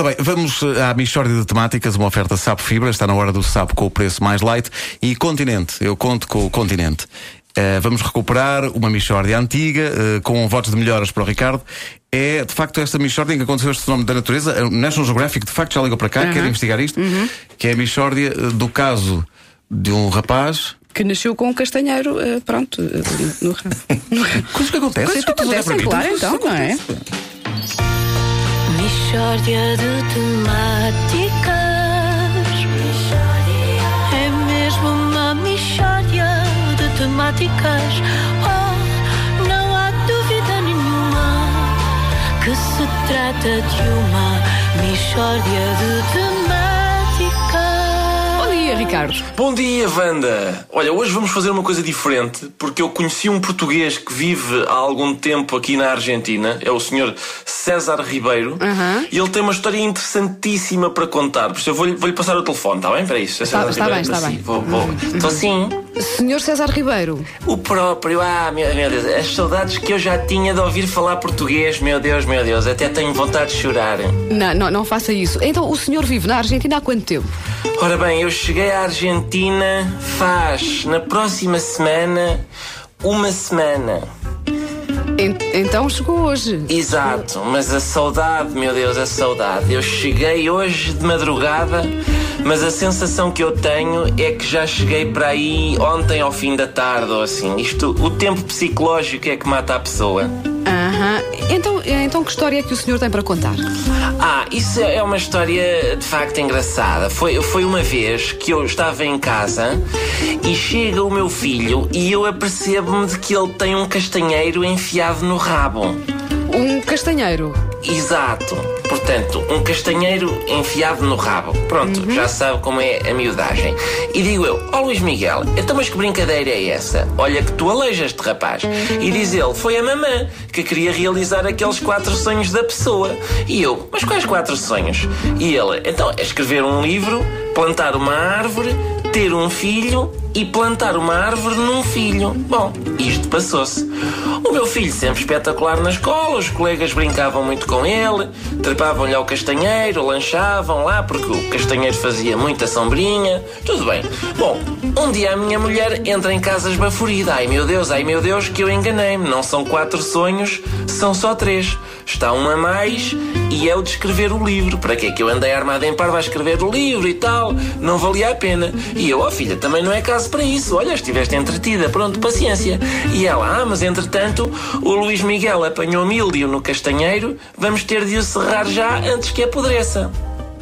Ora bem, vamos eh, à Michórdia de Temáticas, uma oferta Sapo Fibra, está na hora do Sapo com o preço mais light e Continente, eu conto com o Continente. Uh, vamos recuperar uma Michórdia antiga, uh, com votos de melhoras para o Ricardo. É, de facto, esta Michórdia em que aconteceu este fenómeno da natureza. O National Geographic, de facto, já ligou para cá, uhum. quer investigar isto, uhum. que é a Michórdia do caso de um rapaz que nasceu com um castanheiro, pronto, no ramo. Coisas que acontecem. Coisas que acontecem, claro, então, não é? Mixórdia de temáticas. É mesmo uma mixórdia de temáticas. Oh, não há dúvida nenhuma que se trata de uma mixórdia de temáticas. Bom dia, Ricardo. Bom dia, Wanda. Olha, hoje vamos fazer uma coisa diferente porque eu conheci um português que vive há algum tempo aqui na Argentina. É o senhor César Ribeiro. Uhum. E ele tem uma história interessantíssima para contar. Por isso eu vou-lhe vou passar o telefone, está bem? Para isso. Está, está bem, está bem. Vou, vou. Uhum. Estou sim. Senhor César Ribeiro. O próprio. Ah, meu, meu Deus. As saudades que eu já tinha de ouvir falar português. Meu Deus, meu Deus. Até tenho vontade de chorar. Não, não, não faça isso. Então, o senhor vive na Argentina há quanto tempo? Ora bem, eu cheguei à Argentina faz, na próxima semana, uma semana então chegou hoje. Exato, mas a saudade, meu Deus, a saudade. Eu cheguei hoje de madrugada, mas a sensação que eu tenho é que já cheguei para aí ontem ao fim da tarde ou assim. Isto, o tempo psicológico é que mata a pessoa. Aham. Então, então que história é que o senhor tem para contar? Ah, isso é uma história de facto engraçada. Foi, foi uma vez que eu estava em casa e chega o meu filho e eu apercebo-me de que ele tem um castanheiro enfiado no rabo. Um castanheiro? Exato. Portanto, um castanheiro enfiado no rabo. Pronto, uhum. já sabe como é a miudagem. E digo eu, ó oh, Luís Miguel, então mas que brincadeira é essa? Olha que tu aleijas-te, rapaz. E diz ele, foi a mamã que queria realizar aqueles quatro sonhos da pessoa. E eu, mas quais quatro sonhos? E ele, então é escrever um livro, plantar uma árvore, ter um filho e plantar uma árvore num filho. Bom, isto passou-se. O meu filho sempre espetacular na escola, os colegas brincavam muito com ele, trepavam-lhe ao castanheiro, lanchavam lá, porque o castanheiro fazia muita sombrinha. Tudo bem. Bom, um dia a minha mulher entra em casa esbaforida. Ai meu Deus, ai meu Deus, que eu enganei-me. Não são quatro sonhos, são só três. Está um a mais e é o de escrever o livro. Para que é que eu andei armado em par a escrever o livro e tal? Não valia a pena. E eu, ó oh, filha, também não é caso para isso. Olha, estiveste entretida, pronto, paciência. E ela, ah, mas entretanto, o Luís Miguel apanhou milho no castanheiro, vamos ter de o serrar já antes que apodreça.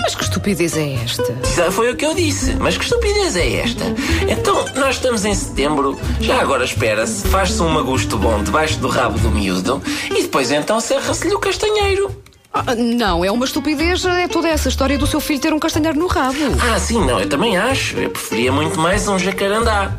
Mas que estupidez é esta? Já foi o que eu disse. Mas que estupidez é esta? Então, nós estamos em setembro, já agora espera-se, faz-se um magusto bom debaixo do rabo do miúdo e depois então serra-se-lhe o castanheiro. Ah, não, é uma estupidez, é toda essa história do seu filho ter um castanheiro no rabo. Ah, sim, não, eu também acho. Eu preferia muito mais um jacarandá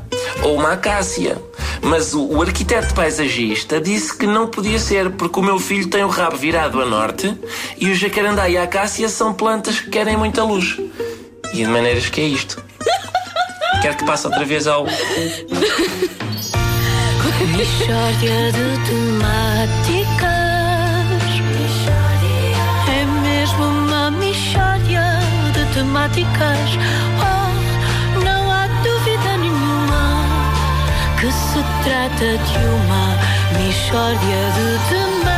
ou uma acácia. Mas o, o, arquiteto paisagista disse que não podia ser, porque o meu filho tem o rabo virado a norte e o jacarandá e a acácia são plantas que querem muita luz. E de maneiras que é isto. Quero que passe outra vez ao. De temáticas matemáticas. Oh, trata de uma mistória de